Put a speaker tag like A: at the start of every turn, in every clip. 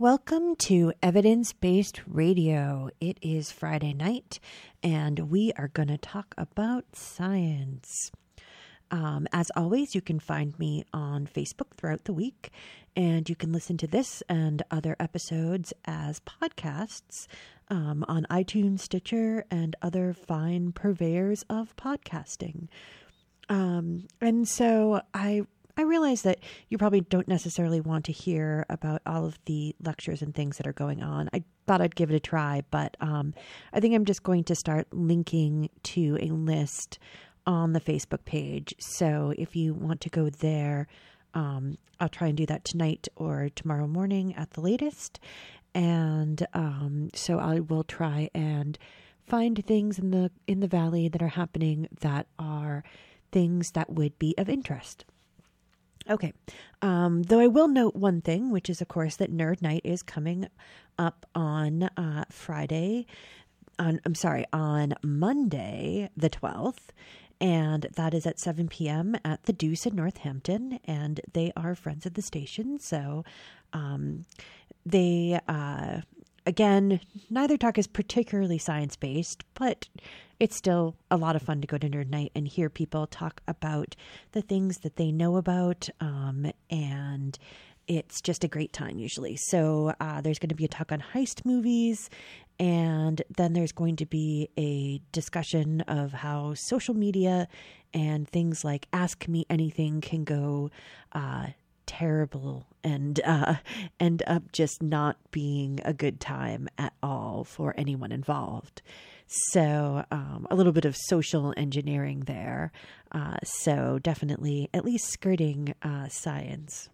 A: Welcome to Evidence Based Radio. It is Friday night, and we are going to talk about science. Um, as always, you can find me on Facebook throughout the week, and you can listen to this and other episodes as podcasts um, on iTunes, Stitcher, and other fine purveyors of podcasting. Um, and so I I realize that you probably don't necessarily want to hear about all of the lectures and things that are going on. I thought I'd give it a try, but um, I think I'm just going to start linking to a list on the Facebook page. So if you want to go there, um, I'll try and do that tonight or tomorrow morning at the latest. And um, so I will try and find things in the in the valley that are happening that are things that would be of interest. Okay. Um, though I will note one thing, which is, of course, that Nerd Night is coming up on uh, Friday. On I'm sorry, on Monday the twelfth, and that is at 7 p.m. at the Deuce in Northampton, and they are friends of the station, so um, they uh, again, neither talk is particularly science based, but it's still a lot of fun to go to Nerd Night and hear people talk about the things that they know about. Um, and it's just a great time usually. So uh, there's going to be a talk on heist movies, and then there's going to be a discussion of how social media and things like Ask Me Anything can go. Uh, terrible and uh, end up just not being a good time at all for anyone involved. So, um, a little bit of social engineering there. Uh, so, definitely at least skirting uh, science.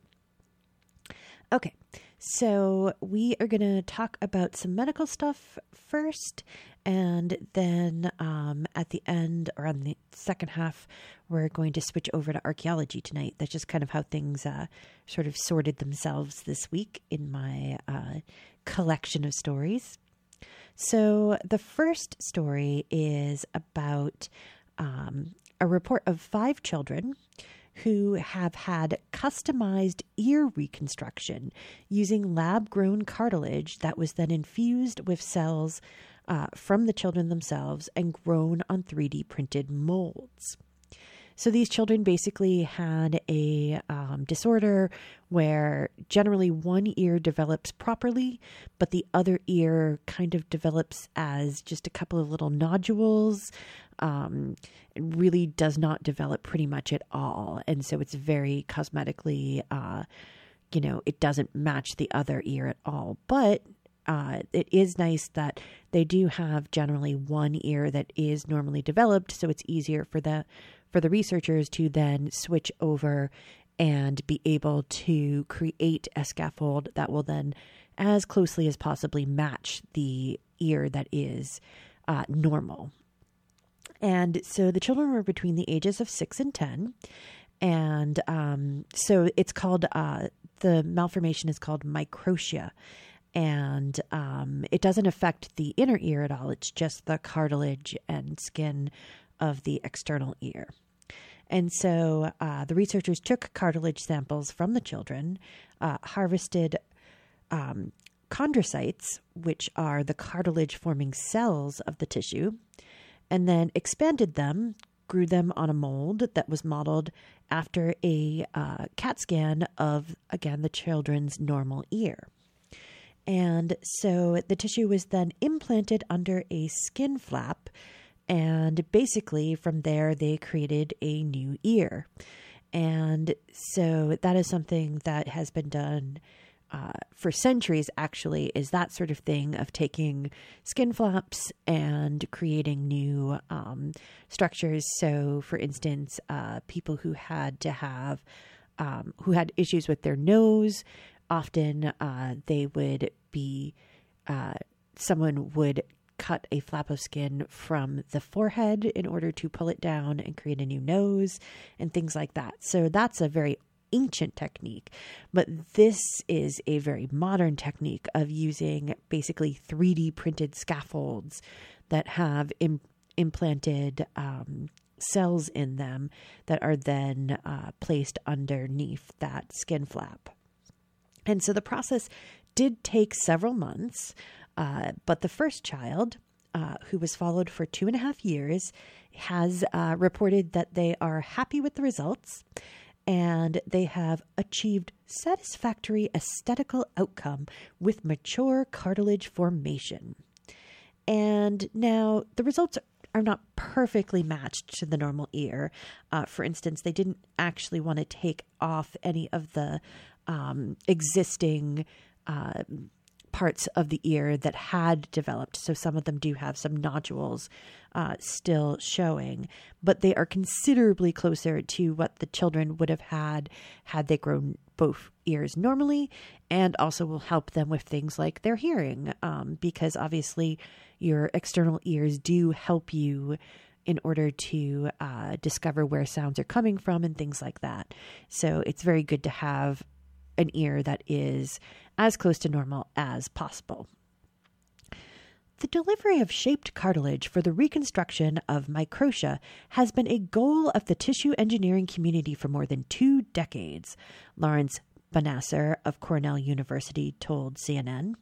A: Okay, so we are going to talk about some medical stuff first, and then um, at the end or on the second half, we're going to switch over to archaeology tonight. That's just kind of how things uh, sort of sorted themselves this week in my uh, collection of stories. So, the first story is about um, a report of five children who have had customized ear reconstruction using lab grown cartilage that was then infused with cells uh, from the children themselves and grown on 3D printed molds. So these children basically had a um, disorder where generally one ear develops properly, but the other ear kind of develops as just a couple of little nodules. Um, really does not develop pretty much at all. And so it's very cosmetically, uh, you know, it doesn't match the other ear at all. But uh, it is nice that they do have generally one ear that is normally developed, so it's easier for the for the researchers to then switch over and be able to create a scaffold that will then, as closely as possibly, match the ear that is uh, normal. And so the children were between the ages of six and 10. And um, so it's called, uh, the malformation is called microtia. And um, it doesn't affect the inner ear at all. It's just the cartilage and skin of the external ear. And so uh, the researchers took cartilage samples from the children, uh, harvested um, chondrocytes, which are the cartilage forming cells of the tissue, and then expanded them, grew them on a mold that was modeled after a uh, CAT scan of, again, the children's normal ear. And so the tissue was then implanted under a skin flap and basically, from there, they created a new ear. And so that is something that has been done uh, for centuries, actually, is that sort of thing of taking skin flaps and creating new um, structures. So, for instance, uh, people who had to have, um, who had issues with their nose, often uh, they would be, uh, someone would cut a flap of skin from the forehead in order to pull it down and create a new nose and things like that. So that's a very ancient technique, but this is a very modern technique of using basically 3D printed scaffolds that have Im- implanted um, cells in them that are then uh, placed underneath that skin flap. And so the process did take several months, uh, but the first child, uh, who was followed for two and a half years, has uh, reported that they are happy with the results and they have achieved satisfactory aesthetical outcome with mature cartilage formation. And now the results are not perfectly matched to the normal ear. Uh, for instance, they didn't actually want to take off any of the um, existing uh, parts of the ear that had developed. So some of them do have some nodules uh, still showing, but they are considerably closer to what the children would have had had they grown both ears normally, and also will help them with things like their hearing, um, because obviously your external ears do help you in order to uh, discover where sounds are coming from and things like that. So it's very good to have an ear that is as close to normal as possible. The delivery of shaped cartilage for the reconstruction of microtia has been a goal of the tissue engineering community for more than two decades, Lawrence Bonassar of Cornell University told CNN.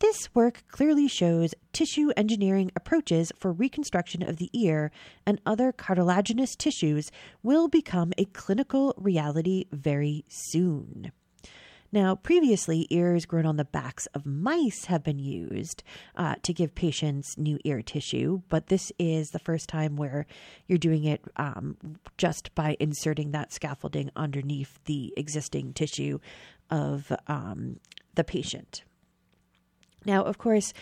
A: This work clearly shows tissue engineering approaches for reconstruction of the ear and other cartilaginous tissues will become a clinical reality very soon. Now, previously, ears grown on the backs of mice have been used uh, to give patients new ear tissue, but this is the first time where you're doing it um, just by inserting that scaffolding underneath the existing tissue of um, the patient. Now, of course,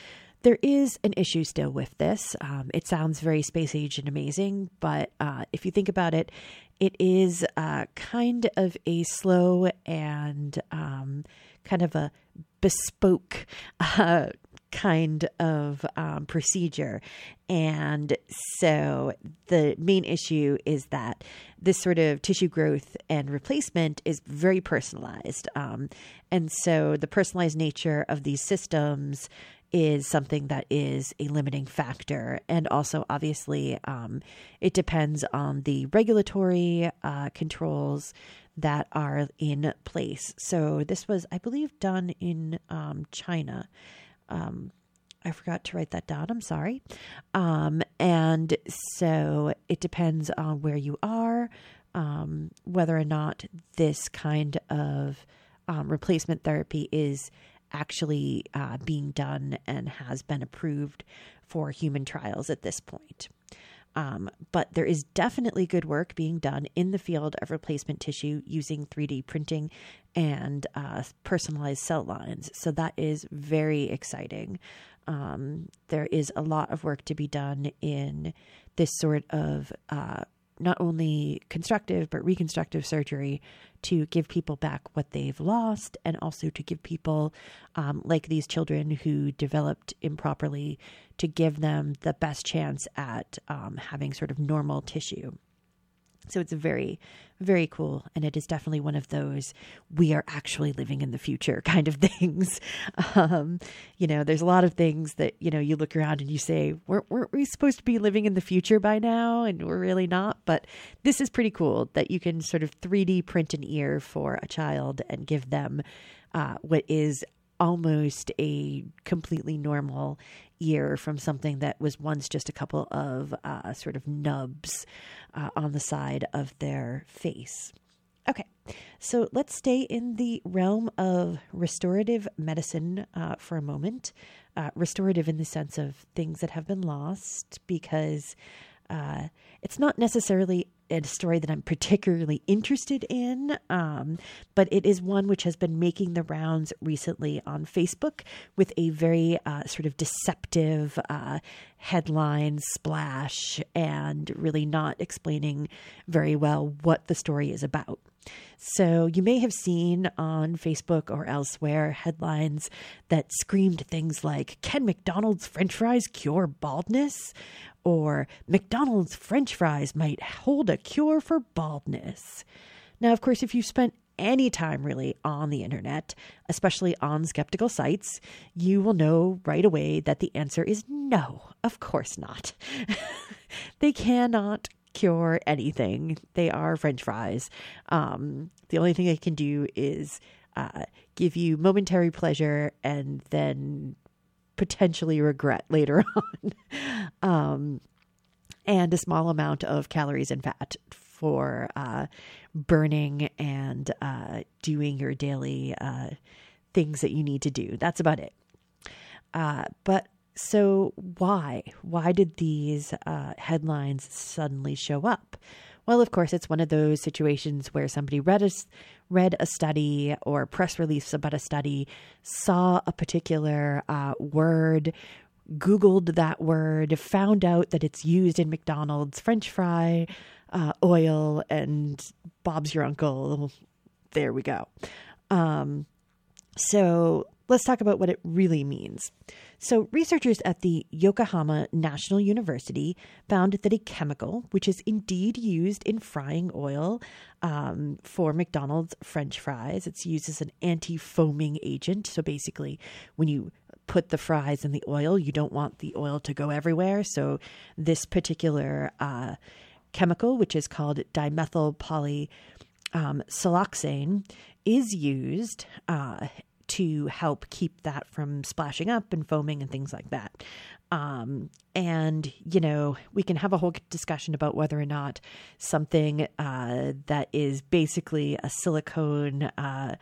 A: there is an issue still with this. Um, it sounds very space age and amazing, but uh, if you think about it, it is uh, kind of a slow and um, kind of a bespoke uh, kind of um, procedure. And so the main issue is that this sort of tissue growth and replacement is very personalized. Um, and so the personalized nature of these systems is something that is a limiting factor. And also, obviously, um, it depends on the regulatory uh, controls that are in place. So, this was, I believe, done in um, China. Um, I forgot to write that down. I'm sorry. Um, and so, it depends on where you are, um, whether or not this kind of um, replacement therapy is actually uh, being done and has been approved for human trials at this point. Um, but there is definitely good work being done in the field of replacement tissue using 3D printing and uh, personalized cell lines. So that is very exciting. Um, there is a lot of work to be done in this sort of uh, not only constructive but reconstructive surgery to give people back what they've lost and also to give people um, like these children who developed improperly to give them the best chance at um, having sort of normal tissue so it's very, very cool. And it is definitely one of those we are actually living in the future kind of things. Um, you know, there's a lot of things that, you know, you look around and you say, weren't, weren't we supposed to be living in the future by now? And we're really not. But this is pretty cool that you can sort of 3D print an ear for a child and give them uh, what is almost a completely normal ear from something that was once just a couple of uh, sort of nubs uh, on the side of their face. Okay, so let's stay in the realm of restorative medicine uh, for a moment. Uh, restorative in the sense of things that have been lost, because uh, it's not necessarily a story that I'm particularly interested in, um, but it is one which has been making the rounds recently on Facebook with a very uh, sort of deceptive uh, headline splash and really not explaining very well what the story is about. So you may have seen on Facebook or elsewhere headlines that screamed things like Can McDonald's french fries cure baldness? Or McDonald's french fries might hold a cure for baldness. Now, of course, if you've spent any time really on the internet, especially on skeptical sites, you will know right away that the answer is no, of course not. they cannot cure anything. They are french fries. Um, the only thing they can do is uh, give you momentary pleasure and then potentially regret later on. um, and a small amount of calories and fat for uh, burning and uh, doing your daily uh, things that you need to do. That's about it. Uh, but so, why? Why did these uh, headlines suddenly show up? Well, of course, it's one of those situations where somebody read a, read a study or press release about a study, saw a particular uh, word, Googled that word, found out that it's used in McDonald's French fry uh, oil, and Bob's your uncle. There we go. Um, so let's talk about what it really means. So, researchers at the Yokohama National University found that a chemical, which is indeed used in frying oil um, for McDonald's French fries, it's used as an anti foaming agent. So, basically, when you put the fries in the oil, you don't want the oil to go everywhere. So, this particular uh, chemical, which is called dimethyl poly um, siloxane, is used uh, to help keep that from splashing up and foaming and things like that. Um, and, you know, we can have a whole discussion about whether or not something uh, that is basically a silicone uh,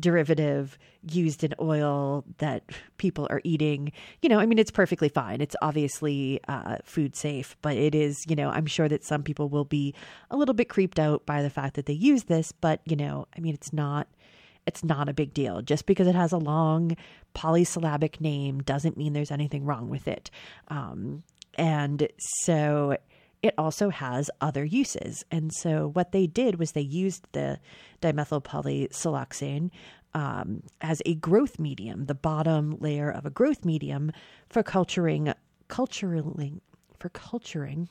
A: derivative used in oil that people are eating. You know, I mean, it's perfectly fine. It's obviously uh, food safe, but it is, you know, I'm sure that some people will be a little bit creeped out by the fact that they use this, but, you know, I mean, it's not it's not a big deal. Just because it has a long polysyllabic name doesn't mean there's anything wrong with it. Um, and so it also has other uses. And so what they did was they used the dimethyl polysiloxane um, as a growth medium, the bottom layer of a growth medium for culturing, culturing, for culturing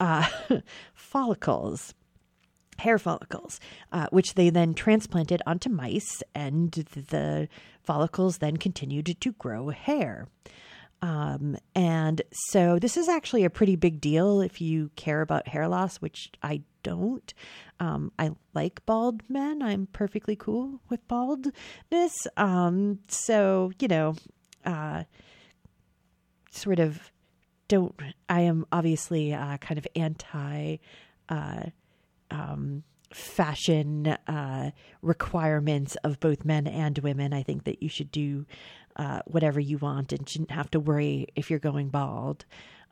A: uh, follicles hair follicles, uh, which they then transplanted onto mice, and the follicles then continued to grow hair. Um, and so this is actually a pretty big deal if you care about hair loss, which I don't. Um, I like bald men. I'm perfectly cool with baldness. Um, so, you know, uh, sort of don't, I am obviously uh, kind of anti uh, um, fashion uh, requirements of both men and women. I think that you should do uh, whatever you want and shouldn't have to worry if you're going bald.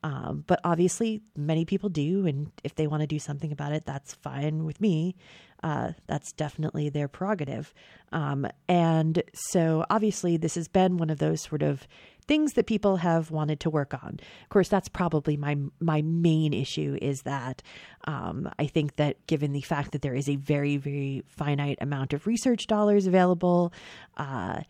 A: Um, but obviously, many people do, and if they want to do something about it, that's fine with me. Uh, that's definitely their prerogative. Um, and so, obviously, this has been one of those sort of things that people have wanted to work on. Of course, that's probably my my main issue is that um, I think that given the fact that there is a very very finite amount of research dollars available. Uh,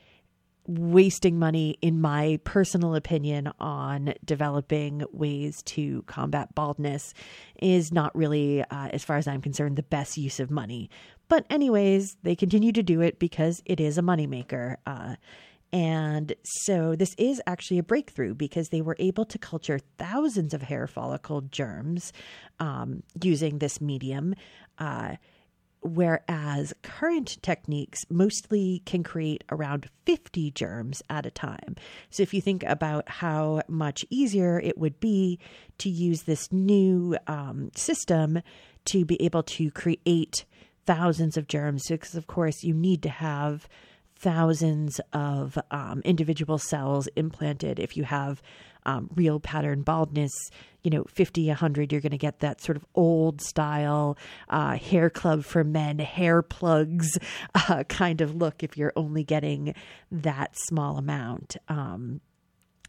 A: wasting money, in my personal opinion, on developing ways to combat baldness is not really, uh, as far as I'm concerned, the best use of money. But, anyways, they continue to do it because it is a moneymaker. Uh, and so this is actually a breakthrough because they were able to culture thousands of hair follicle germs um, using this medium. Uh, whereas current techniques mostly can create around 50 germs at a time. So, if you think about how much easier it would be to use this new um, system to be able to create thousands of germs, because of course you need to have thousands of um, individual cells implanted. If you have um, real pattern baldness, you know, 50, 100, you're going to get that sort of old style uh, hair club for men, hair plugs uh, kind of look if you're only getting that small amount. Um,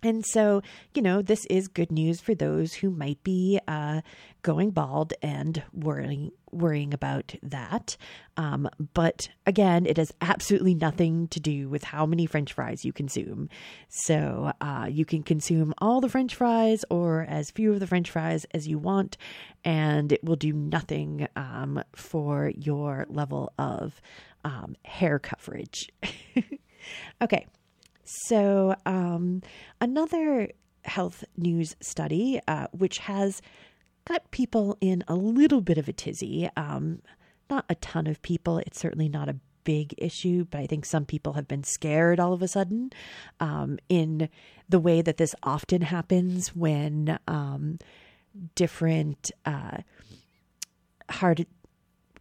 A: and so, you know, this is good news for those who might be uh, going bald and worrying worrying about that. Um, but again, it has absolutely nothing to do with how many French fries you consume. So uh, you can consume all the French fries or as few of the French fries as you want, and it will do nothing um, for your level of um, hair coverage. okay. So, um, another health news study, uh, which has got people in a little bit of a tizzy, um, not a ton of people. It's certainly not a big issue, but I think some people have been scared all of a sudden um, in the way that this often happens when um, different uh, hard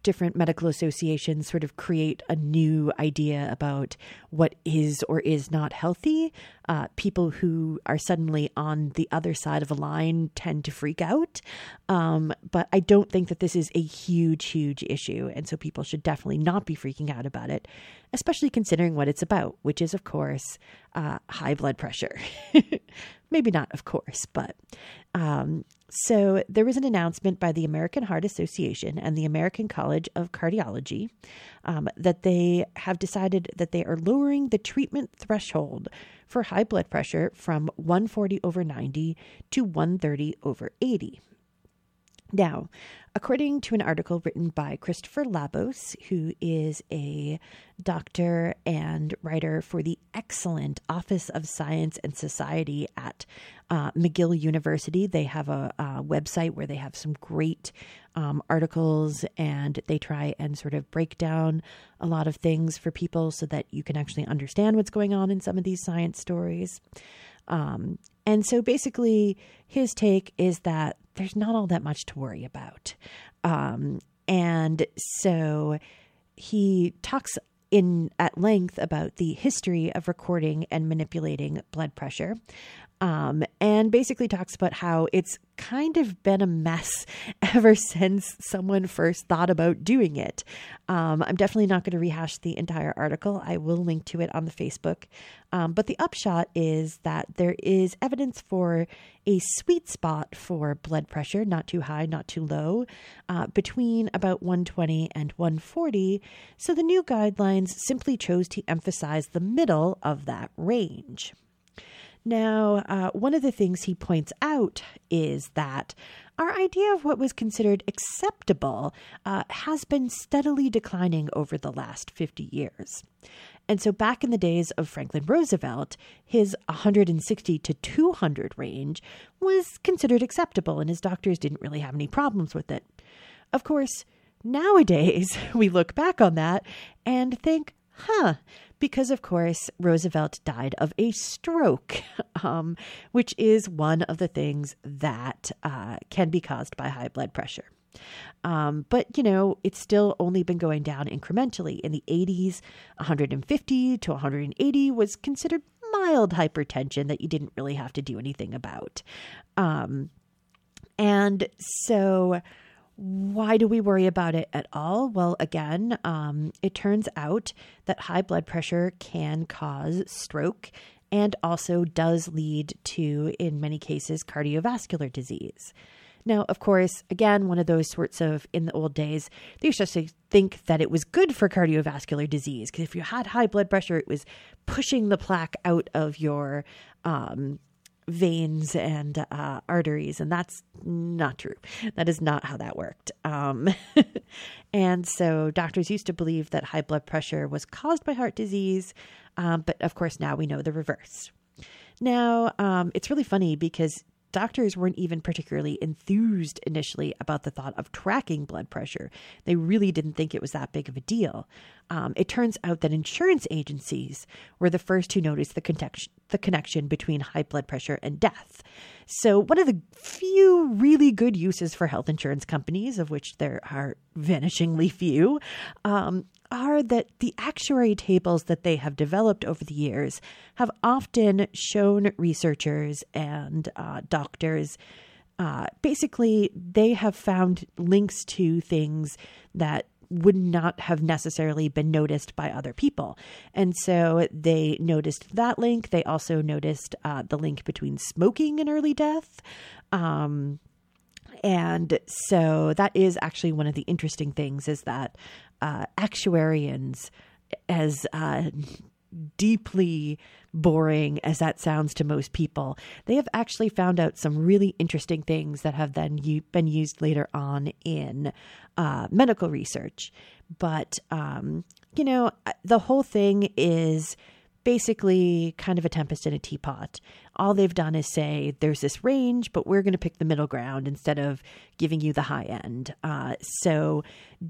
A: different medical associations sort of create a new idea about what is or is not healthy, uh, people who are suddenly on the other side of a line tend to freak out. Um, but I don't think that this is a huge, huge issue. And so people should definitely not be freaking out about it, especially considering what it's about, which is, of course, uh, high blood pressure. Maybe not, of course, but um, so there was an announcement by the American Heart Association and the American College of Cardiology um, that they have decided that they are lowering the treatment threshold for high blood pressure from 140 over 90 to 130 over 80. Now, according to an article written by Christopher Labos, who is a doctor and writer for the excellent Office of Science and Society at uh, McGill University, they have a, a, website where they have some great um, articles and they try and sort of break down a lot of things for people so that you can actually understand what's going on in some of these science stories. Um, and so basically, his take is that there's not all that much to worry about. Um, and so he talks in at length about the history of recording and manipulating blood pressure um, and basically talks about how it's kind of been a mess ever since someone first thought about doing it. Um, I'm definitely not going to rehash the entire article. I will link to it on the Facebook. Um, but the upshot is that there is evidence for a sweet spot for blood pressure, not too high, not too low, uh, between about 120 and 140. So the new guidelines simply chose to emphasize the middle of that range. Now, uh, one of the things he points out is that our idea of what was considered acceptable uh, has been steadily declining over the last 50 years. And so, back in the days of Franklin Roosevelt, his 160 to 200 range was considered acceptable, and his doctors didn't really have any problems with it. Of course, nowadays, we look back on that and think, huh, because, of course, Roosevelt died of a stroke, um, which is one of the things that uh, can be caused by high blood pressure. Um, but, you know, it's still only been going down incrementally. In the 80s, 150 to 180 was considered mild hypertension that you didn't really have to do anything about. Um, and so why do we worry about it at all? Well, again, um, it turns out that high blood pressure can cause stroke and also does lead to, in many cases, cardiovascular disease. Now, of course, again, one of those sorts of, in the old days, they used to think that it was good for cardiovascular disease because if you had high blood pressure, it was pushing the plaque out of your um, veins and uh, arteries, and that's not true. That is not how that worked. Um, and so doctors used to believe that high blood pressure was caused by heart disease, um, but of course now we know the reverse. Now, um, it's really funny because doctors weren't even particularly enthused initially about the thought of tracking blood pressure. They really didn't think it was that big of a deal. Um, it turns out that insurance agencies were the first to notice the, context, the connection between high blood pressure and death. So, one of the few really good uses for health insurance companies, of which there are vanishingly few, um, are that the actuary tables that they have developed over the years have often shown researchers and uh, doctors. Uh, basically, they have found links to things that would not have necessarily been noticed by other people. And so they noticed that link. They also noticed uh, the link between smoking and early death. Um, and so that is actually one of the interesting things is that uh, actuarians, as uh, deeply boring as that sounds to most people, they have actually found out some really interesting things that have then u- been used later on in uh, medical research. But, um, you know, uh, the whole thing is basically kind of a tempest in a teapot. All they've done is say there's this range, but we're going to pick the middle ground instead of giving you the high end. Uh, so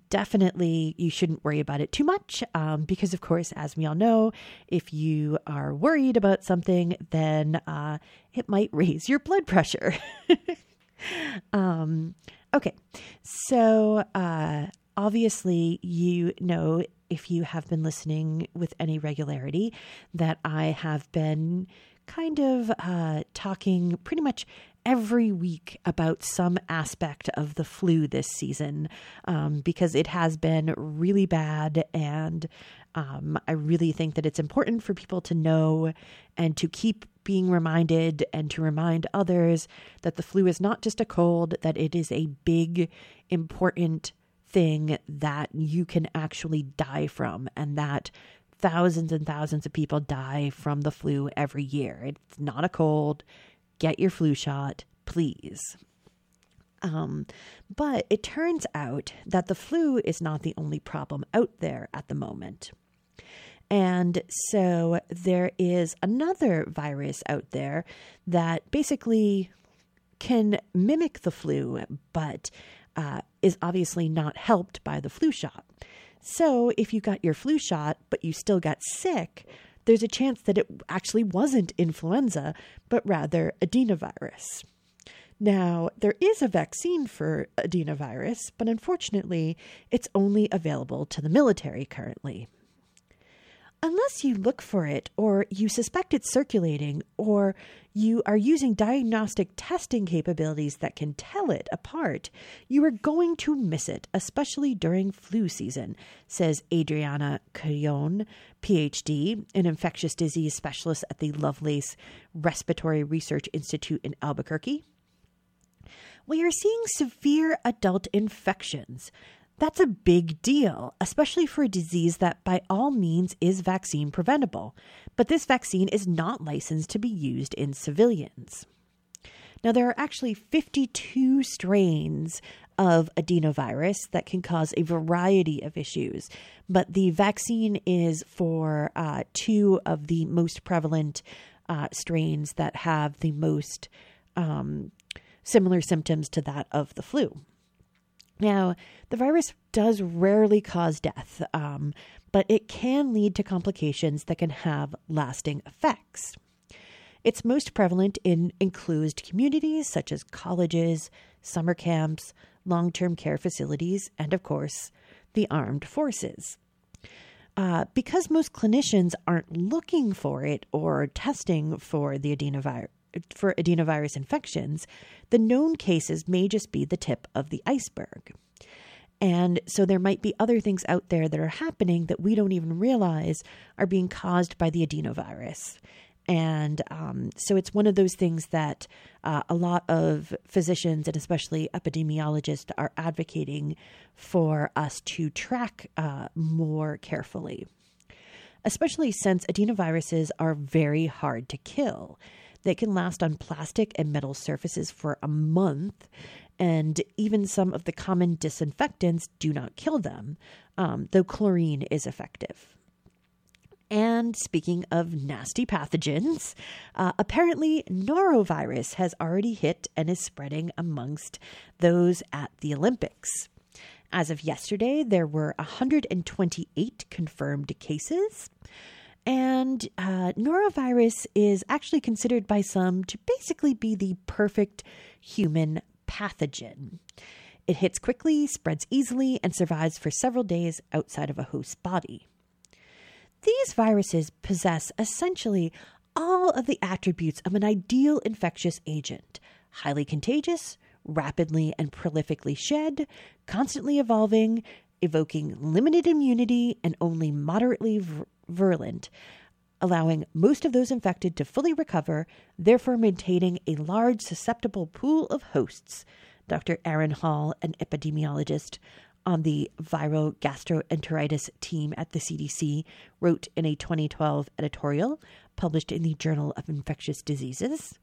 A: definitely you shouldn't worry about it too much um, because, of course, as we all know, if you are worried about something, then uh, it might raise your blood pressure. um, okay, so uh, obviously you know if you have been listening with any regularity, that I have been kind of uh, talking pretty much every week about some aspect of the flu this season um, because it has been really bad. And um, I really think that it's important for people to know and to keep being reminded and to remind others that the flu is not just a cold, that it is a big, important thing that you can actually die from, and that thousands and thousands of people die from the flu every year. It's not a cold. Get your flu shot, please. Um, but it turns out that the flu is not the only problem out there at the moment. And so there is another virus out there that basically can mimic the flu, but uh, is obviously not helped by the flu shot. So if you got your flu shot, but you still got sick, there's a chance that it actually wasn't influenza, but rather adenovirus. Now, there is a vaccine for adenovirus, but unfortunately, it's only available to the military currently unless you look for it or you suspect it's circulating or you are using diagnostic testing capabilities that can tell it apart, you are going to miss it, especially during flu season, says Adriana Carrion, PhD, an infectious disease specialist at the Lovelace Respiratory Research Institute in Albuquerque. We are seeing severe adult infections, that's a big deal, especially for a disease that by all means is vaccine preventable. But this vaccine is not licensed to be used in civilians. Now, there are actually 52 strains of adenovirus that can cause a variety of issues, but the vaccine is for uh, two of the most prevalent uh, strains that have the most um, similar symptoms to that of the flu. Now, the virus does rarely cause death, um, but it can lead to complications that can have lasting effects. It's most prevalent in enclosed communities such as colleges, summer camps, long term care facilities, and of course, the armed forces. Uh, because most clinicians aren't looking for it or testing for the adenovirus, for adenovirus infections, the known cases may just be the tip of the iceberg. And so there might be other things out there that are happening that we don't even realize are being caused by the adenovirus. And um, so it's one of those things that uh, a lot of physicians and especially epidemiologists are advocating for us to track uh, more carefully, especially since adenoviruses are very hard to kill. They can last on plastic and metal surfaces for a month, and even some of the common disinfectants do not kill them, um, though chlorine is effective. And speaking of nasty pathogens, uh, apparently norovirus has already hit and is spreading amongst those at the Olympics. As of yesterday, there were 128 confirmed cases. And uh, norovirus is actually considered by some to basically be the perfect human pathogen. It hits quickly, spreads easily, and survives for several days outside of a host's body. These viruses possess essentially all of the attributes of an ideal infectious agent highly contagious, rapidly and prolifically shed, constantly evolving, evoking limited immunity, and only moderately virulent, allowing most of those infected to fully recover, therefore maintaining a large susceptible pool of hosts. Dr. Aron Hall, an epidemiologist on the viral gastroenteritis team at the CDC, wrote in a 2012 editorial published in the Journal of Infectious Diseases.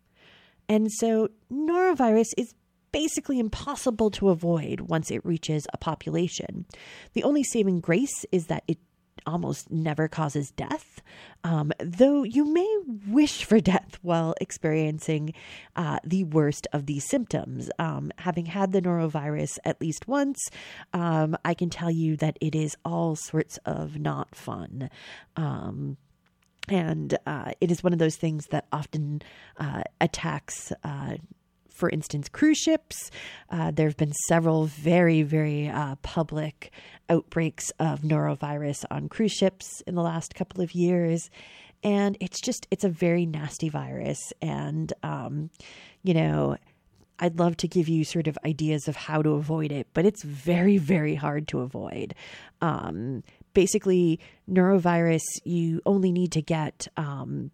A: And so, norovirus is basically impossible to avoid once it reaches a population. The only saving grace is that it almost never causes death, um, though you may wish for death while experiencing uh, the worst of these symptoms. Um, having had the norovirus at least once, um, I can tell you that it is all sorts of not fun. Um, and uh, it is one of those things that often uh, attacks uh, for instance, cruise ships. Uh, there have been several very, very uh, public outbreaks of norovirus on cruise ships in the last couple of years. And it's just, it's a very nasty virus. And, um, you know, I'd love to give you sort of ideas of how to avoid it, but it's very, very hard to avoid. Um, basically, norovirus, you only need to get, um,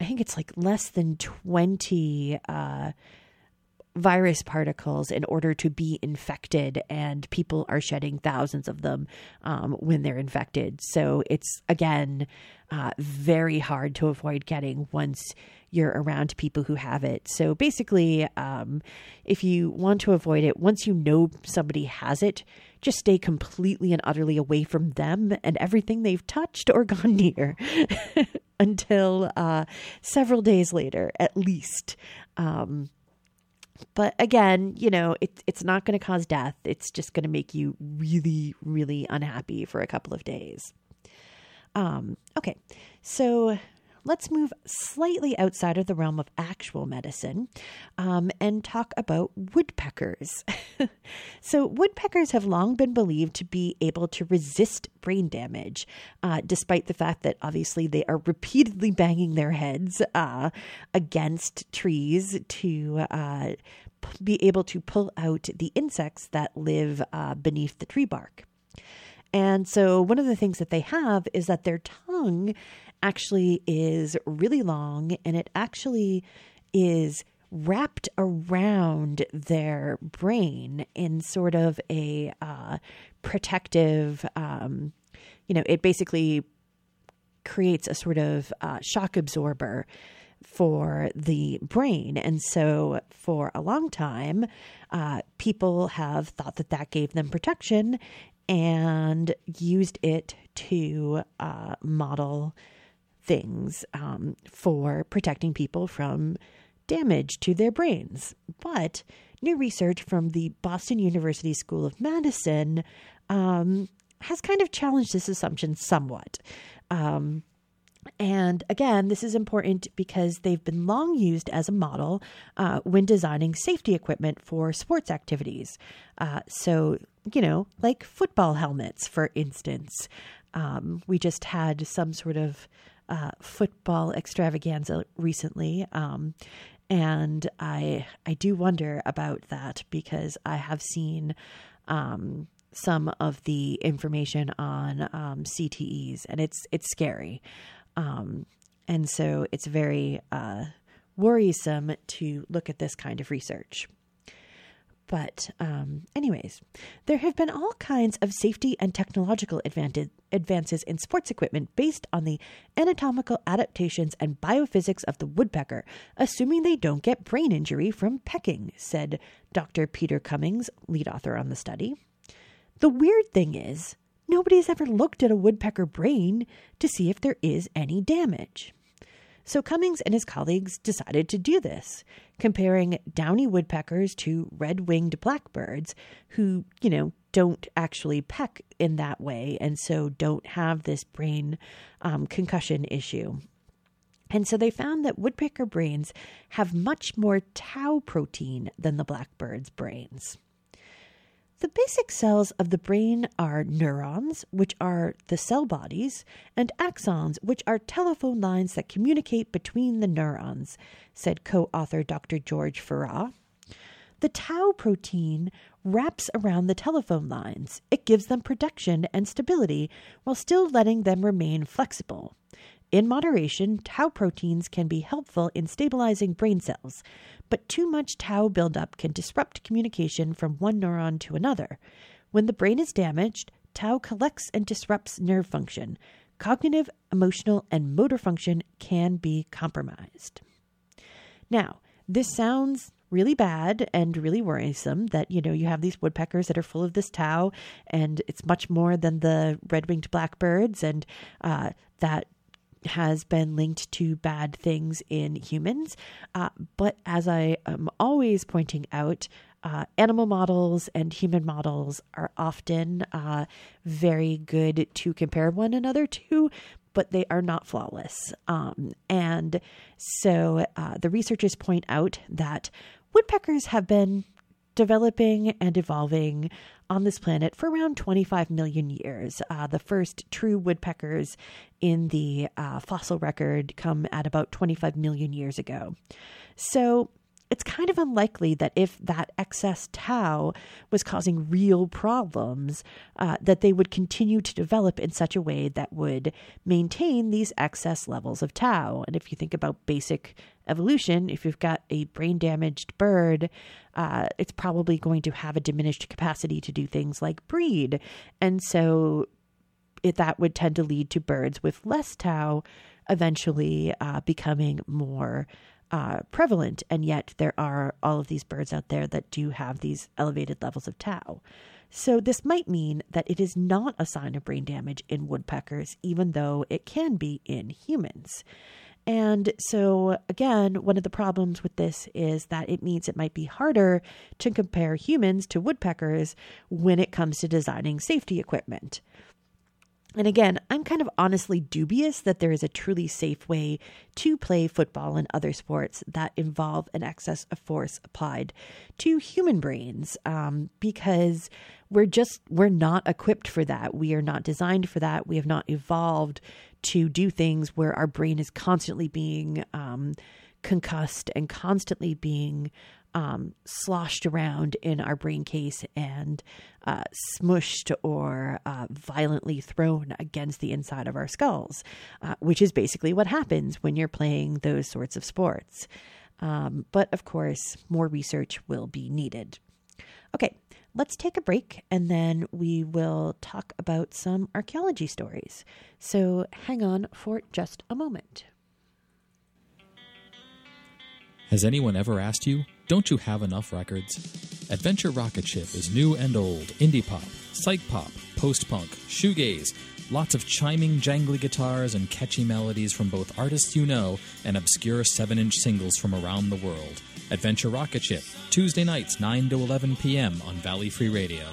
A: I think it's like less than 20 uh, virus particles in order to be infected, and people are shedding thousands of them um, when they're infected. So it's again uh, very hard to avoid getting once you're around people who have it. So basically, um, if you want to avoid it, once you know somebody has it, just stay completely and utterly away from them and everything they've touched or gone near until uh, several days later, at least. Um, but again, you know, it, it's not going to cause death. It's just going to make you really, really unhappy for a couple of days. Um, okay, so let's move slightly outside of the realm of actual medicine um, and talk about woodpeckers. so, woodpeckers have long been believed to be able to resist brain damage, uh, despite the fact that obviously they are repeatedly banging their heads uh, against trees to. Uh, be able to pull out the insects that live uh, beneath the tree bark. And so, one of the things that they have is that their tongue actually is really long and it actually is wrapped around their brain in sort of a uh, protective, um, you know, it basically creates a sort of uh, shock absorber for the brain. And so, for a long time, uh, people have thought that that gave them protection and used it to uh, model things um, for protecting people from damage to their brains. But new research from the Boston University School of Medicine um, has kind of challenged this assumption somewhat. Um, and again, this is important because they've been long used as a model uh, when designing safety equipment for sports activities. Uh, so, you know, like football helmets, for instance. Um, we just had some sort of uh, football extravaganza recently. Um, and I I do wonder about that because I have seen um, some of the information on um, CTEs, and it's it's scary, um, and so it's very uh, worrisome to look at this kind of research. But, um, anyways, there have been all kinds of safety and technological advances in sports equipment based on the anatomical adaptations and biophysics of the woodpecker, assuming they don't get brain injury from pecking, said Dr. Peter Cummings, lead author on the study. The weird thing is, nobody's ever looked at a woodpecker brain to see if there is any damage. So Cummings and his colleagues decided to do this, comparing downy woodpeckers to red winged blackbirds who, you know, don't actually peck in that way and so don't have this brain um, concussion issue. And so they found that woodpecker brains have much more tau protein than the blackbird's brains. The basic cells of the brain are neurons, which are the cell bodies, and axons, which are telephone lines that communicate between the neurons, said co author Dr. George Farah. The tau protein wraps around the telephone lines. It gives them protection and stability while still letting them remain flexible. In moderation, tau proteins can be helpful in stabilizing brain cells, but too much tau buildup can disrupt communication from one neuron to another. When the brain is damaged, tau collects and disrupts nerve function. Cognitive, emotional, and motor function can be compromised. Now, this sounds really bad and really worrisome that, you know, you have these woodpeckers that are full of this tau and it's much more than the red winged blackbirds and uh, that has been linked to bad things in humans. Uh, but as I am always pointing out, uh, animal models and human models are often uh, very good to compare one another to, but they are not flawless. Um, and so uh, the researchers point out that woodpeckers have been developing and evolving on this planet for around 25 million years. Uh, the first true woodpeckers in the uh, fossil record come at about 25 million years ago. So it's kind of unlikely that if that excess tau was causing real problems, uh, that they would continue to develop in such a way that would maintain these excess levels of tau. And if you think about basic evolution, if you've got a brain damaged bird, uh, it's probably going to have a diminished capacity to do things like breed. And so it, that would tend to lead to birds with less tau eventually uh, becoming more uh, prevalent, and yet there are all of these birds out there that do have these elevated levels of tau. So, this might mean that it is not a sign of brain damage in woodpeckers, even though it can be in humans. And so, again, one of the problems with this is that it means it might be harder to compare humans to woodpeckers when it comes to designing safety equipment. And again, I'm kind of honestly dubious that there is a truly safe way to play football and other sports that involve an excess of force applied to human brains um, because we're just, we're not equipped for that. We are not designed for that. We have not evolved to do things where our brain is constantly being um, concussed and constantly being um, sloshed around in our brain case and uh, smushed or uh, violently thrown against the inside of our skulls, uh, which is basically what happens when you're playing those sorts of sports. Um, but of course, more research will be needed. Okay, let's take a break and then we will talk about some archaeology stories. So hang on for just a moment.
B: Has anyone ever asked you, don't you have enough records? Adventure Rocket Ship is new and old, indie pop, psych pop, post punk, shoegaze, lots of chiming, jangly guitars and catchy melodies from both artists you know and obscure 7 inch singles from around the world. Adventure Rocket Ship, Tuesday nights 9 to 11 p.m. on Valley Free Radio.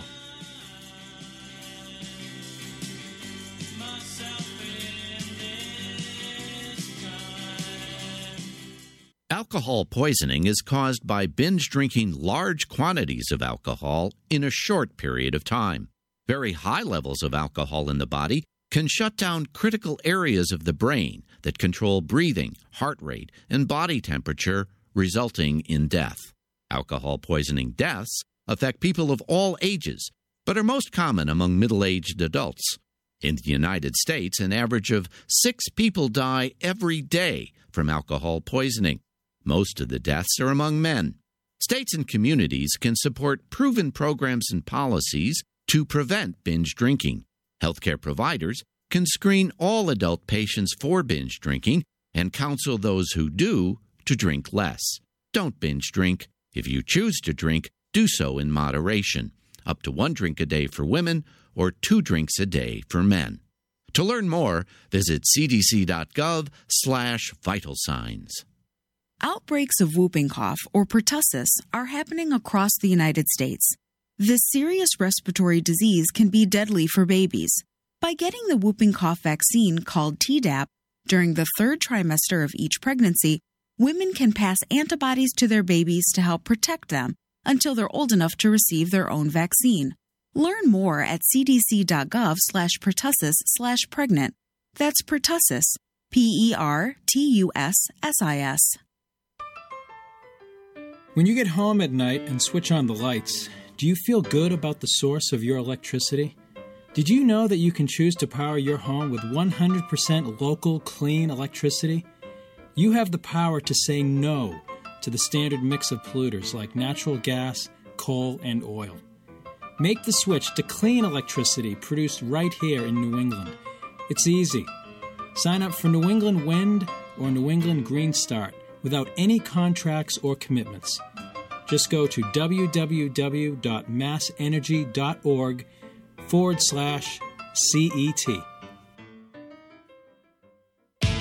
C: Alcohol poisoning is caused by binge drinking large quantities of alcohol in a short period of time. Very high levels of alcohol in the body can shut down critical areas of the brain that control breathing, heart rate, and body temperature, resulting in death. Alcohol poisoning deaths affect people of all ages, but are most common among middle aged adults. In the United States, an average of six people die every day from alcohol poisoning. Most of the deaths are among men. States and communities can support proven programs and policies to prevent binge drinking. Healthcare providers can screen all adult patients for binge drinking and counsel those who do to drink less. Don't binge drink. If you choose to drink, do so in moderation, up to one drink a day for women or two drinks a day for men. To learn more, visit cdc.gov slash vital signs.
D: Outbreaks of whooping cough or pertussis are happening across the United States. This serious respiratory disease can be deadly for babies. By getting the whooping cough vaccine called Tdap during the third trimester of each pregnancy, women can pass antibodies to their babies to help protect them until they're old enough to receive their own vaccine. Learn more at cdc.gov slash pertussis slash pregnant. That's pertussis, P E R T U S S I S.
E: When you get home at night and switch on the lights, do you feel good about the source of your electricity? Did you know that you can choose to power your home with 100% local, clean electricity? You have the power to say no to the standard mix of polluters like natural gas, coal, and oil. Make the switch to clean electricity produced right here in New England. It's easy. Sign up for New England Wind or New England Green Start without any contracts or commitments. Just go to www.massenergy.org forward slash CET.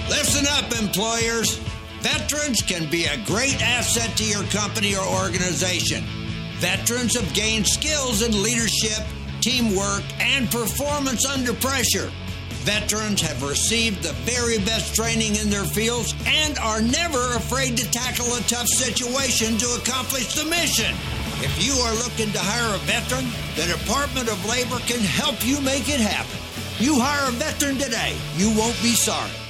F: Listen up, employers. Veterans can be a great asset to your company or organization. Veterans have gained skills in leadership, teamwork, and performance under pressure. Veterans have received the very best training in their fields and are never afraid to tackle a tough situation to accomplish the mission. If you are looking to hire a veteran, the Department of Labor can help you make it happen. You hire a veteran today, you won't be sorry.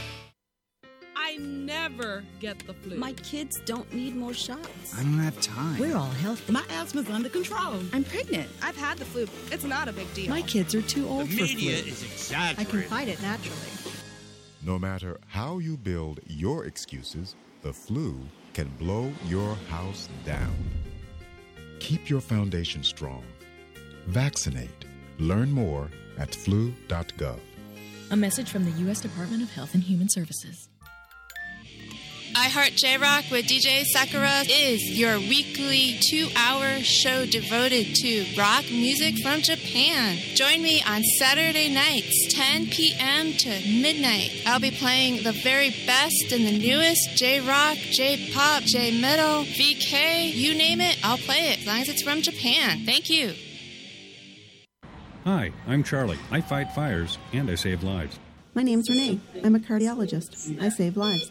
G: I never get the flu.
H: My kids don't need more shots.
I: I don't have time.
H: We're all healthy.
G: My asthma's under control.
H: I'm pregnant.
G: I've had the flu. It's not a big deal.
H: My kids are too old
F: The
H: for
F: media
H: flu.
F: is exaggerating.
H: I can fight it naturally.
J: No matter how you build your excuses, the flu can blow your house down. Keep your foundation strong. Vaccinate. Learn more at flu.gov.
K: A message from the U.S. Department of Health and Human Services.
L: I Heart J Rock with DJ Sakura is your weekly two hour show devoted to rock music from Japan. Join me on Saturday nights, 10 p.m. to midnight. I'll be playing the very best and the newest J Rock, J Pop, J Metal, VK, you name it, I'll play it as long as it's from Japan. Thank you.
M: Hi, I'm Charlie. I fight fires and I save lives.
N: My name's Renee. I'm a cardiologist. I save lives.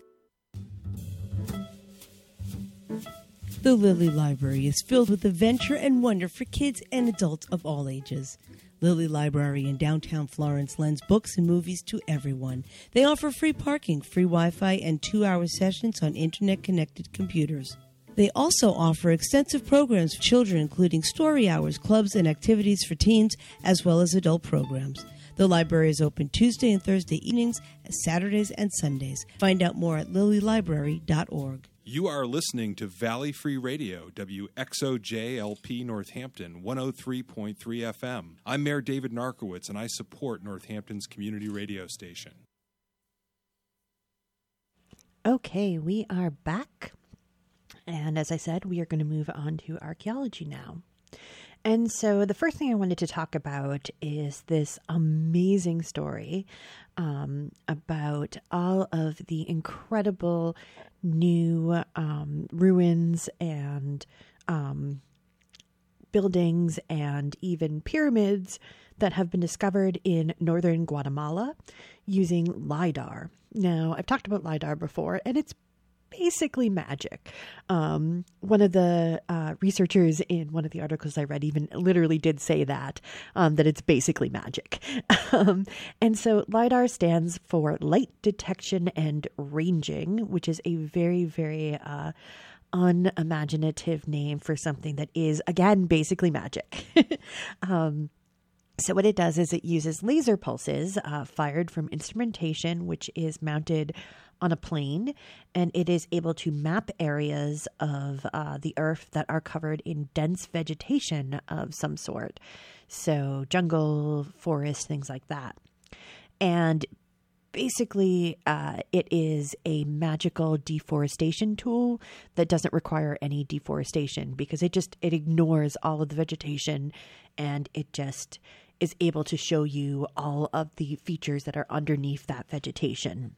O: The Lilly Library is filled with adventure and wonder for kids and adults of all ages. Lilly Library in downtown Florence lends books and movies to everyone. They offer free parking, free Wi Fi, and two hour sessions on internet connected computers. They also offer extensive programs for children, including story hours, clubs, and activities for teens, as well as adult programs. The library is open Tuesday and Thursday evenings, Saturdays and Sundays. Find out more at lilylibrary.org.
P: You are listening to Valley Free Radio, WXOJLP Northampton, 103.3 FM. I'm Mayor David Narkewicz, and I support Northampton's community radio station.
A: Okay, we are back. And as I said, we are going to move on to archaeology now. And so the first thing I wanted to talk about is this amazing story um, about all of the incredible new um, ruins and um, buildings and even pyramids that have been discovered in northern Guatemala using LIDAR. Now, I've talked about LIDAR before, and it's basically magic. Um, one of the uh, researchers in one of the articles I read even literally did say that, um, that it's basically magic. um, and so LIDAR stands for Light Detection and Ranging, which is a very, very uh, unimaginative name for something that is, again, basically magic. um, so, what it does is it uses laser pulses uh, fired from instrumentation, which is mounted on a plane, and it is able to map areas of uh, the earth that are covered in dense vegetation of some sort. So, jungle, forest, things like that. And basically, uh, it is a magical deforestation tool that doesn't require any deforestation because it just it ignores all of the vegetation and it just is able to show you all of the features that are underneath that vegetation.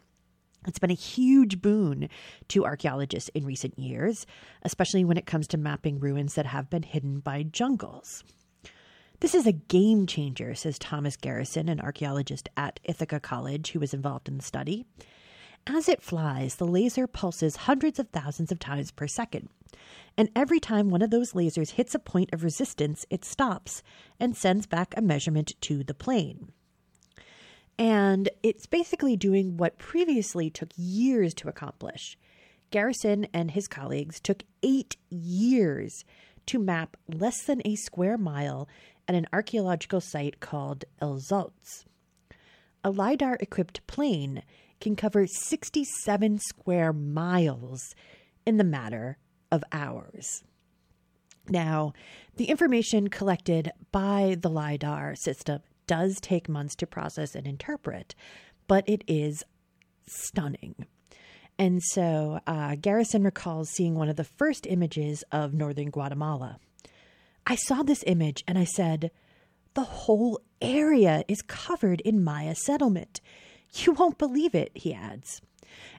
A: It's been a huge boon to archaeologists in recent years, especially when it comes to mapping ruins that have been hidden by jungles. This is a game changer, says Thomas Garrison, an archaeologist at Ithaca College who was involved in the study. As it flies, the laser pulses hundreds of thousands of times per second. And every time one of those lasers hits a point of resistance, it stops and sends back a measurement to the plane. And it's basically doing what previously took years to accomplish. Garrison and his colleagues took eight years to map less than a square mile at an archaeological site called El Zotz. a LIDAR equipped plane can cover 67 square miles in the matter of hours. Now, the information collected by the LIDAR system does take months to process and interpret, but it is stunning. And so uh, Garrison recalls seeing one of the first images of northern Guatemala. I saw this image and I said, The whole area is covered in Maya settlement. You won't believe it, he adds.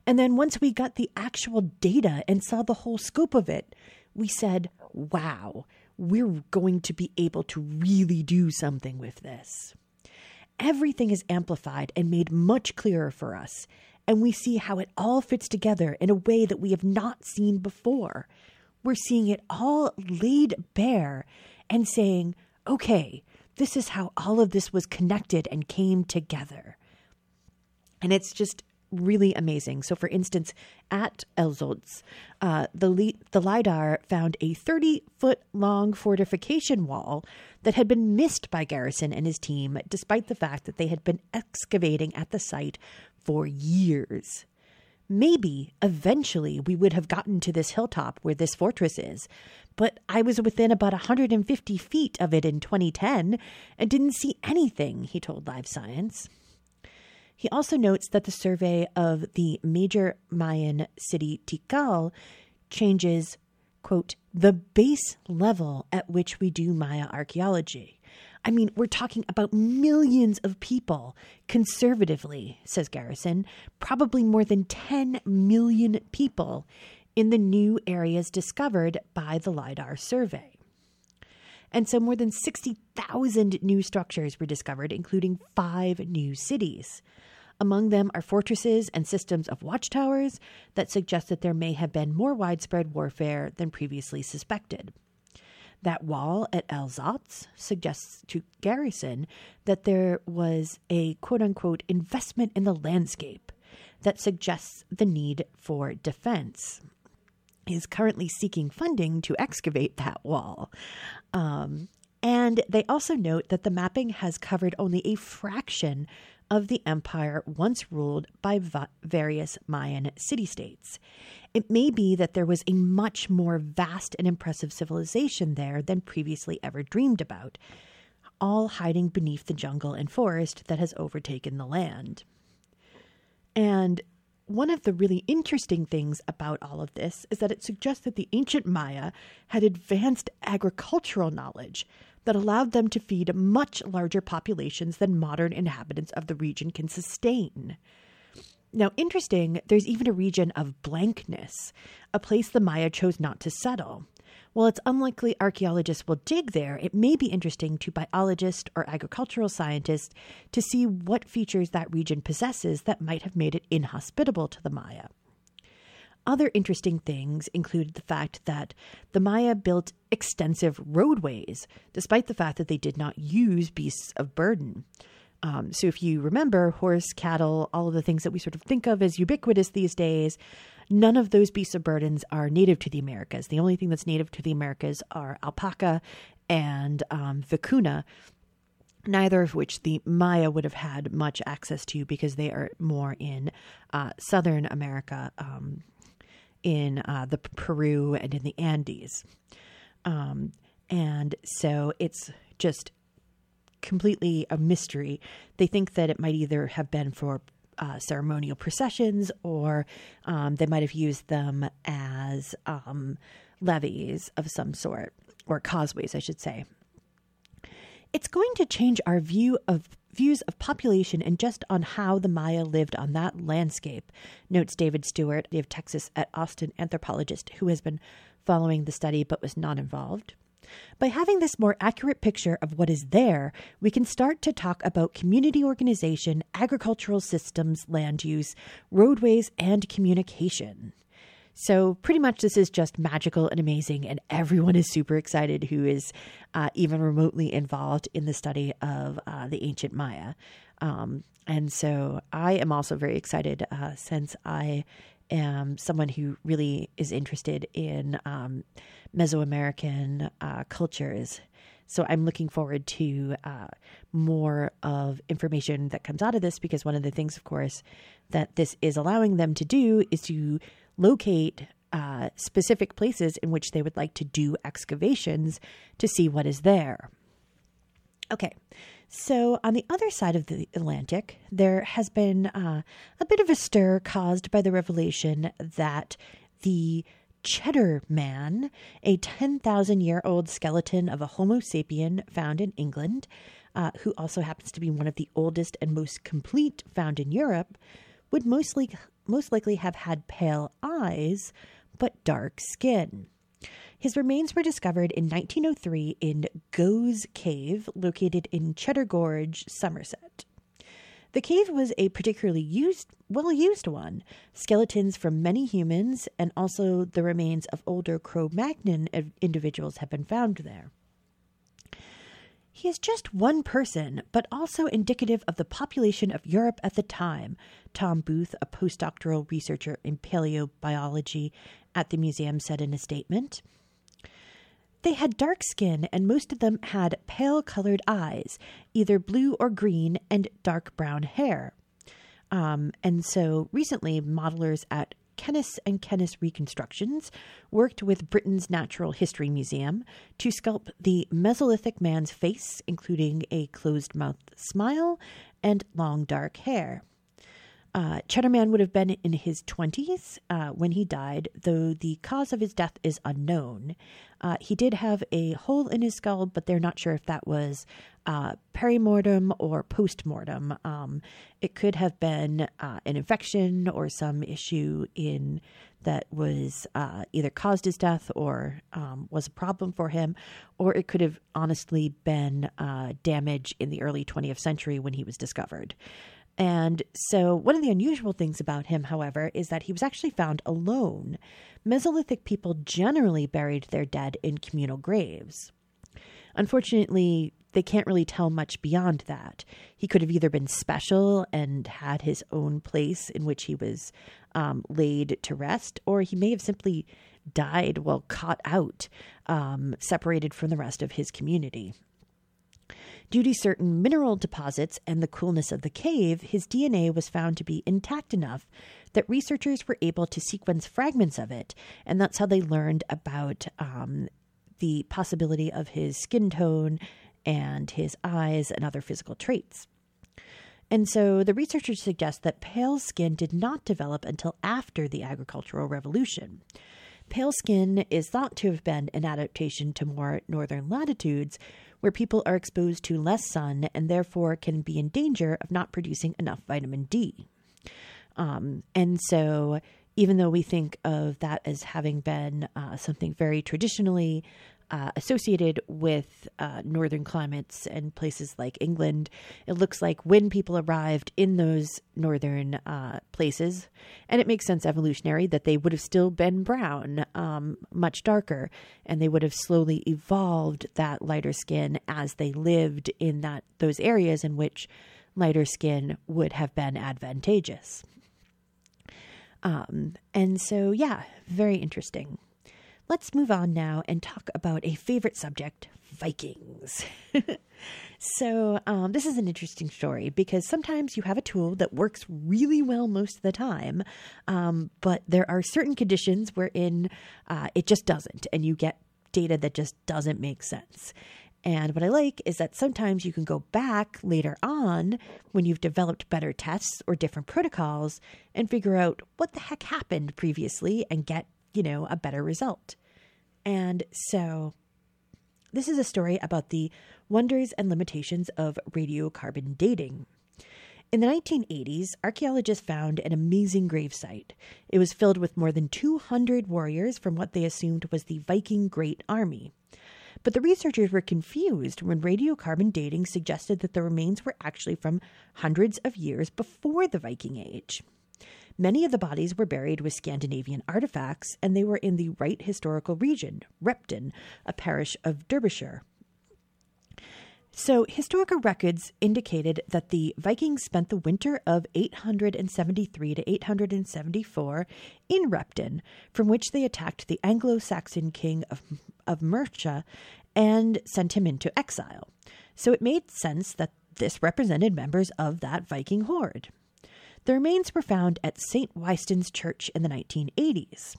A: And then once we got the actual data and saw the whole scope of it, we said, Wow, we're going to be able to really do something with this. Everything is amplified and made much clearer for us, and we see how it all fits together in a way that we have not seen before. We're seeing it all laid bare and saying, okay, this is how all of this was connected and came together. And it's just really amazing. So, for instance, at El Zotz, uh, the, the LIDAR found a 30 foot long fortification wall that had been missed by Garrison and his team, despite the fact that they had been excavating at the site for years. Maybe eventually we would have gotten to this hilltop where this fortress is, but I was within about 150 feet of it in 2010 and didn't see anything, he told Live Science. He also notes that the survey of the major Mayan city Tikal changes, quote, the base level at which we do Maya archaeology. I mean, we're talking about millions of people, conservatively, says Garrison, probably more than 10 million people in the new areas discovered by the LIDAR survey. And so more than 60,000 new structures were discovered, including five new cities. Among them are fortresses and systems of watchtowers that suggest that there may have been more widespread warfare than previously suspected. That wall at El Zotz suggests to Garrison that there was a quote unquote investment in the landscape that suggests the need for defense. Is currently seeking funding to excavate that wall. Um, and they also note that the mapping has covered only a fraction of the empire once ruled by va- various Mayan city states. It may be that there was a much more vast and impressive civilization there than previously ever dreamed about, all hiding beneath the jungle and forest that has overtaken the land. And one of the really interesting things about all of this is that it suggests that the ancient Maya had advanced agricultural knowledge that allowed them to feed much larger populations than modern inhabitants of the region can sustain. Now, interesting, there's even a region of blankness, a place the Maya chose not to settle. While it's unlikely archaeologists will dig there, it may be interesting to biologists or agricultural scientists to see what features that region possesses that might have made it inhospitable to the Maya. Other interesting things included the fact that the Maya built extensive roadways, despite the fact that they did not use beasts of burden. Um, so, if you remember, horse, cattle, all of the things that we sort of think of as ubiquitous these days, none of those beasts of burdens are native to the Americas. The only thing that's native to the Americas are alpaca and um, vicuna, neither of which the Maya would have had much access to because they are more in uh, southern America, um, in uh, the Peru and in the Andes. Um, and so it's just completely a mystery. They think that it might either have been for uh, ceremonial processions or um, they might have used them as um, levees of some sort, or causeways, I should say. It's going to change our view of views of population and just on how the Maya lived on that landscape, notes David Stuart of Texas at Austin anthropologist who has been following the study but was not involved. By having this more accurate picture of what is there, we can start to talk about community organization, agricultural systems, land use, roadways, and communication. So, pretty much, this is just magical and amazing, and everyone is super excited who is uh, even remotely involved in the study of uh, the ancient Maya. Um, and so, I am also very excited uh, since I am someone who really is interested in um, Mesoamerican uh, cultures So I'm looking forward to uh, more of information that comes out of this because one of the things, of course, that this is allowing them to do is to locate uh, specific places in which they would like to do excavations to see what is there. Okay, so on the other side of the Atlantic, there has been uh, a bit of a stir caused by the revelation that the Cheddar Man, a 10,000 year old skeleton of a Homo sapien found in England, uh, who also happens to be one of the oldest and most complete found in Europe, would mostly most likely have had pale eyes but dark skin. His remains were discovered in 1903 in Goes Cave, located in Cheddar Gorge, Somerset. The cave was a particularly used, well used one. Skeletons from many humans and also the remains of older Cro Magnon individuals have been found there. He is just one person, but also indicative of the population of Europe at the time, Tom Booth, a postdoctoral researcher in paleobiology at the museum, said in a statement. They had dark skin, and most of them had pale colored eyes, either blue or green, and dark brown hair. Um, and so recently, modelers at Kennis and Kennis Reconstructions worked with Britain's Natural History Museum to sculpt the Mesolithic man's face, including a closed mouth smile and long dark hair. Uh, Cheddarman would have been in his 20s uh, when he died, though the cause of his death is unknown. Uh, he did have a hole in his skull, but they're not sure if that was uh, perimortem or postmortem. Um, it could have been uh, an infection or some issue in that was uh, either caused his death or um, was a problem for him, or it could have honestly been damage in the early 20th century when he was discovered. And so, one of the unusual things about him, however, is that he was actually found alone. Mesolithic people generally buried their dead in communal graves. Unfortunately, they can't really tell much beyond that. He could have either been special and had his own place in which he was um, laid to rest, or he may have simply died while caught out, um, separated from the rest of his community. Due to certain mineral deposits and the coolness of the cave, his DNA was found to be intact enough that researchers were able to sequence fragments of it, and that's how they learned about um, the possibility of his skin tone and his eyes and other physical traits. And so the researchers suggest that pale skin did not develop until after the agricultural revolution. Pale skin is thought to have been an adaptation to more northern latitudes, where people are exposed to less sun and therefore can be in danger of not producing enough vitamin D. Um, and so, even though we think of that as having been uh, something very traditionally uh, associated with uh, northern climates and places like England. It looks like when people arrived in those northern uh, places, and it makes sense evolutionary that they would have still been brown, um, much darker, and they would have slowly evolved that lighter skin as they lived in that those areas in which lighter skin would have been advantageous. Um, and so, yeah, very interesting. Let's move on now and talk about a favorite subject Vikings. so, um, this is an interesting story because sometimes you have a tool that works really well most of the time, um, but there are certain conditions wherein uh, it just doesn't, and you get data that just doesn't make sense. And what I like is that sometimes you can go back later on when you've developed better tests or different protocols and figure out what the heck happened previously and get you know, a better result. And so this is a story about the wonders and limitations of radiocarbon dating. In the 1980s, archaeologists found an amazing gravesite. It was filled with more than 200 warriors from what they assumed was the Viking Great Army. But the researchers were confused when radiocarbon dating suggested that the remains were actually from hundreds of years before the Viking Age. Many of the bodies were buried with Scandinavian artifacts, and they were in the right historical region, Repton, a parish of Derbyshire. So, historical records indicated that the Vikings spent the winter of 873 to 874 in Repton, from which they attacked the Anglo Saxon king of, of Mercia and sent him into exile. So it made sense that this represented members of that Viking horde. The remains were found at St. Wystan's Church in the 1980s.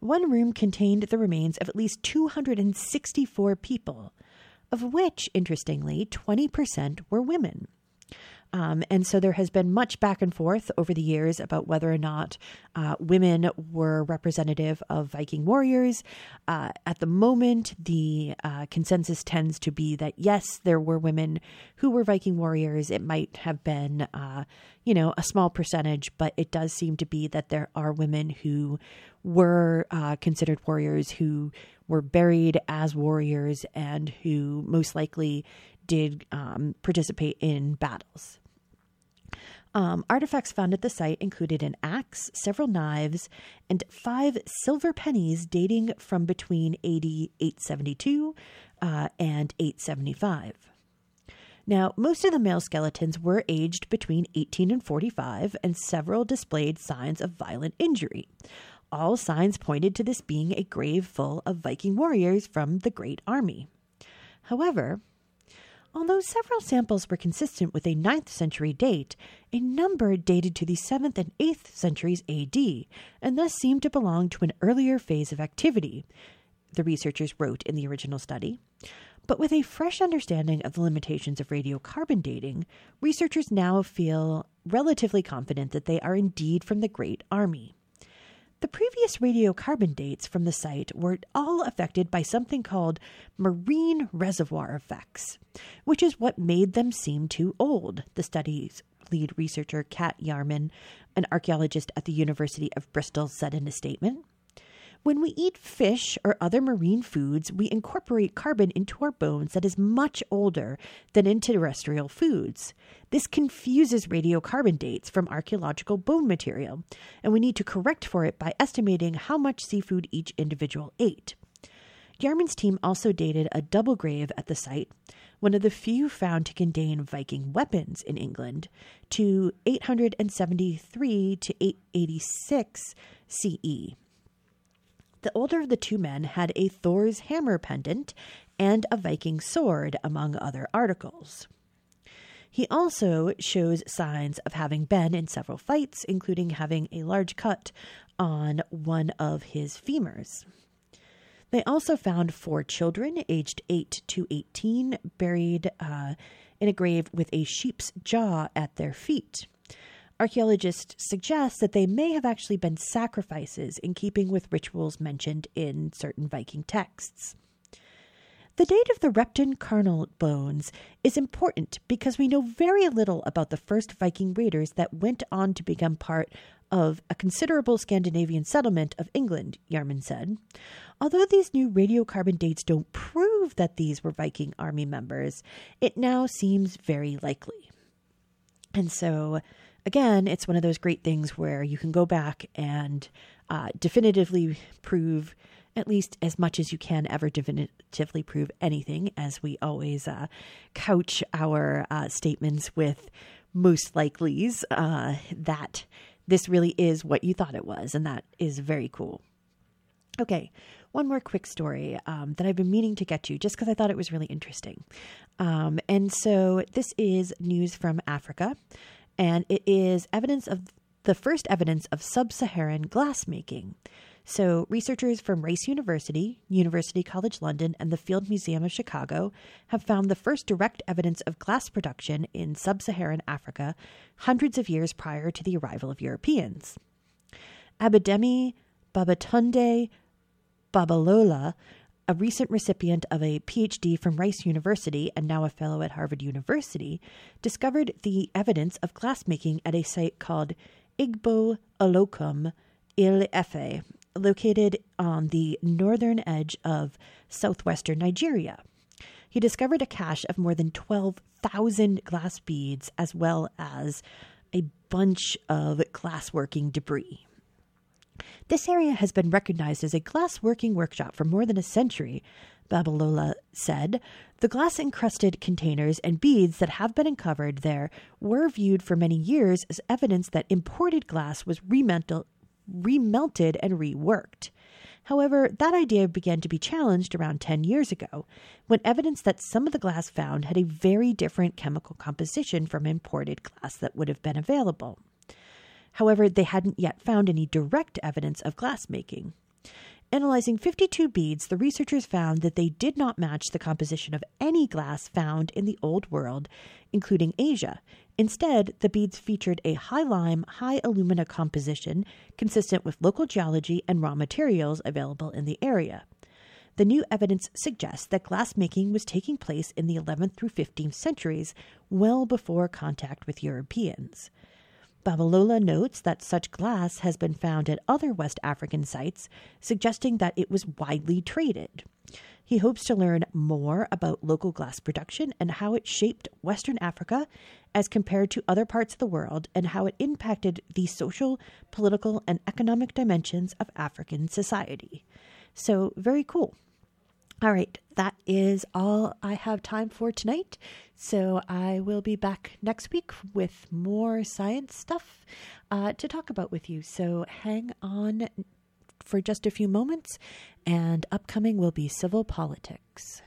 A: One room contained the remains of at least 264 people, of which, interestingly, 20% were women. Um, and so there has been much back and forth over the years about whether or not uh, women were representative of Viking warriors. Uh, at the moment, the uh, consensus tends to be that yes, there were women who were Viking warriors. It might have been, uh, you know, a small percentage, but it does seem to be that there are women who were uh, considered warriors who were buried as warriors and who most likely did um, participate in battles. Um, artifacts found at the site included an axe, several knives, and five silver pennies dating from between AD 872 uh, and 875. Now, most of the male skeletons were aged between 18 and 45, and several displayed signs of violent injury. All signs pointed to this being a grave full of Viking warriors from the Great Army. However, Although several samples were consistent with a 9th century date, a number dated to the 7th and 8th centuries AD, and thus seemed to belong to an earlier phase of activity, the researchers wrote in the original study. But with a fresh understanding of the limitations of radiocarbon dating, researchers now feel relatively confident that they are indeed from the Great Army. The previous radiocarbon dates from the site were all affected by something called marine reservoir effects, which is what made them seem too old, the study's lead researcher Kat Yarman, an archaeologist at the University of Bristol, said in a statement. When we eat fish or other marine foods, we incorporate carbon into our bones that is much older than in terrestrial foods. This confuses radiocarbon dates from archaeological bone material, and we need to correct for it by estimating how much seafood each individual ate. Yarman's team also dated a double grave at the site, one of the few found to contain Viking weapons in England, to 873 to 886 CE. The older of the two men had a Thor's hammer pendant and a Viking sword, among other articles. He also shows signs of having been in several fights, including having a large cut on one of his femurs. They also found four children, aged 8 to 18, buried uh, in a grave with a sheep's jaw at their feet. Archaeologists suggest that they may have actually been sacrifices in keeping with rituals mentioned in certain Viking texts. The date of the Repton Charnel bones is important because we know very little about the first Viking raiders that went on to become part of a considerable Scandinavian settlement of England, Yarman said. Although these new radiocarbon dates don't prove that these were Viking army members, it now seems very likely. And so again, it's one of those great things where you can go back and uh, definitively prove at least as much as you can ever definitively prove anything, as we always uh, couch our uh, statements with most likelies uh, that this really is what you thought it was, and that is very cool. Okay, one more quick story um, that I've been meaning to get to just because I thought it was really interesting. Um, and so this is news from Africa and it is evidence of the first evidence of sub Saharan glassmaking. So, researchers from Rice University, University College London, and the Field Museum of Chicago have found the first direct evidence of glass production in sub Saharan Africa hundreds of years prior to the arrival of Europeans. Abidemi Babatunde Babalola a recent recipient of a PhD from Rice University and now a fellow at Harvard University, discovered the evidence of glassmaking at a site called Igbo Olokun Il Efe, located on the northern edge of southwestern Nigeria. He discovered a cache of more than 12,000 glass beads as well as a bunch of glassworking debris. This area has been recognized as a glass working workshop for more than a century, Babalola said. The glass encrusted containers and beads that have been uncovered there were viewed for many years as evidence that imported glass was remelted and reworked. However, that idea began to be challenged around 10 years ago when evidence that some of the glass found had a very different chemical composition from imported glass that would have been available. However, they hadn't yet found any direct evidence of glassmaking. Analyzing 52 beads, the researchers found that they did not match the composition of any glass found in the Old World, including Asia. Instead, the beads featured a high lime, high alumina composition consistent with local geology and raw materials available in the area. The new evidence suggests that glassmaking was taking place in the 11th through 15th centuries, well before contact with Europeans. Babalola notes that such glass has been found at other West African sites, suggesting that it was widely traded. He hopes to learn more about local glass production and how it shaped Western Africa as compared to other parts of the world and how it impacted the social, political, and economic dimensions of African society. So, very cool. All right, that is all I have time for tonight. So I will be back next week with more science stuff uh, to talk about with you. So hang on for just a few moments, and upcoming will be civil politics.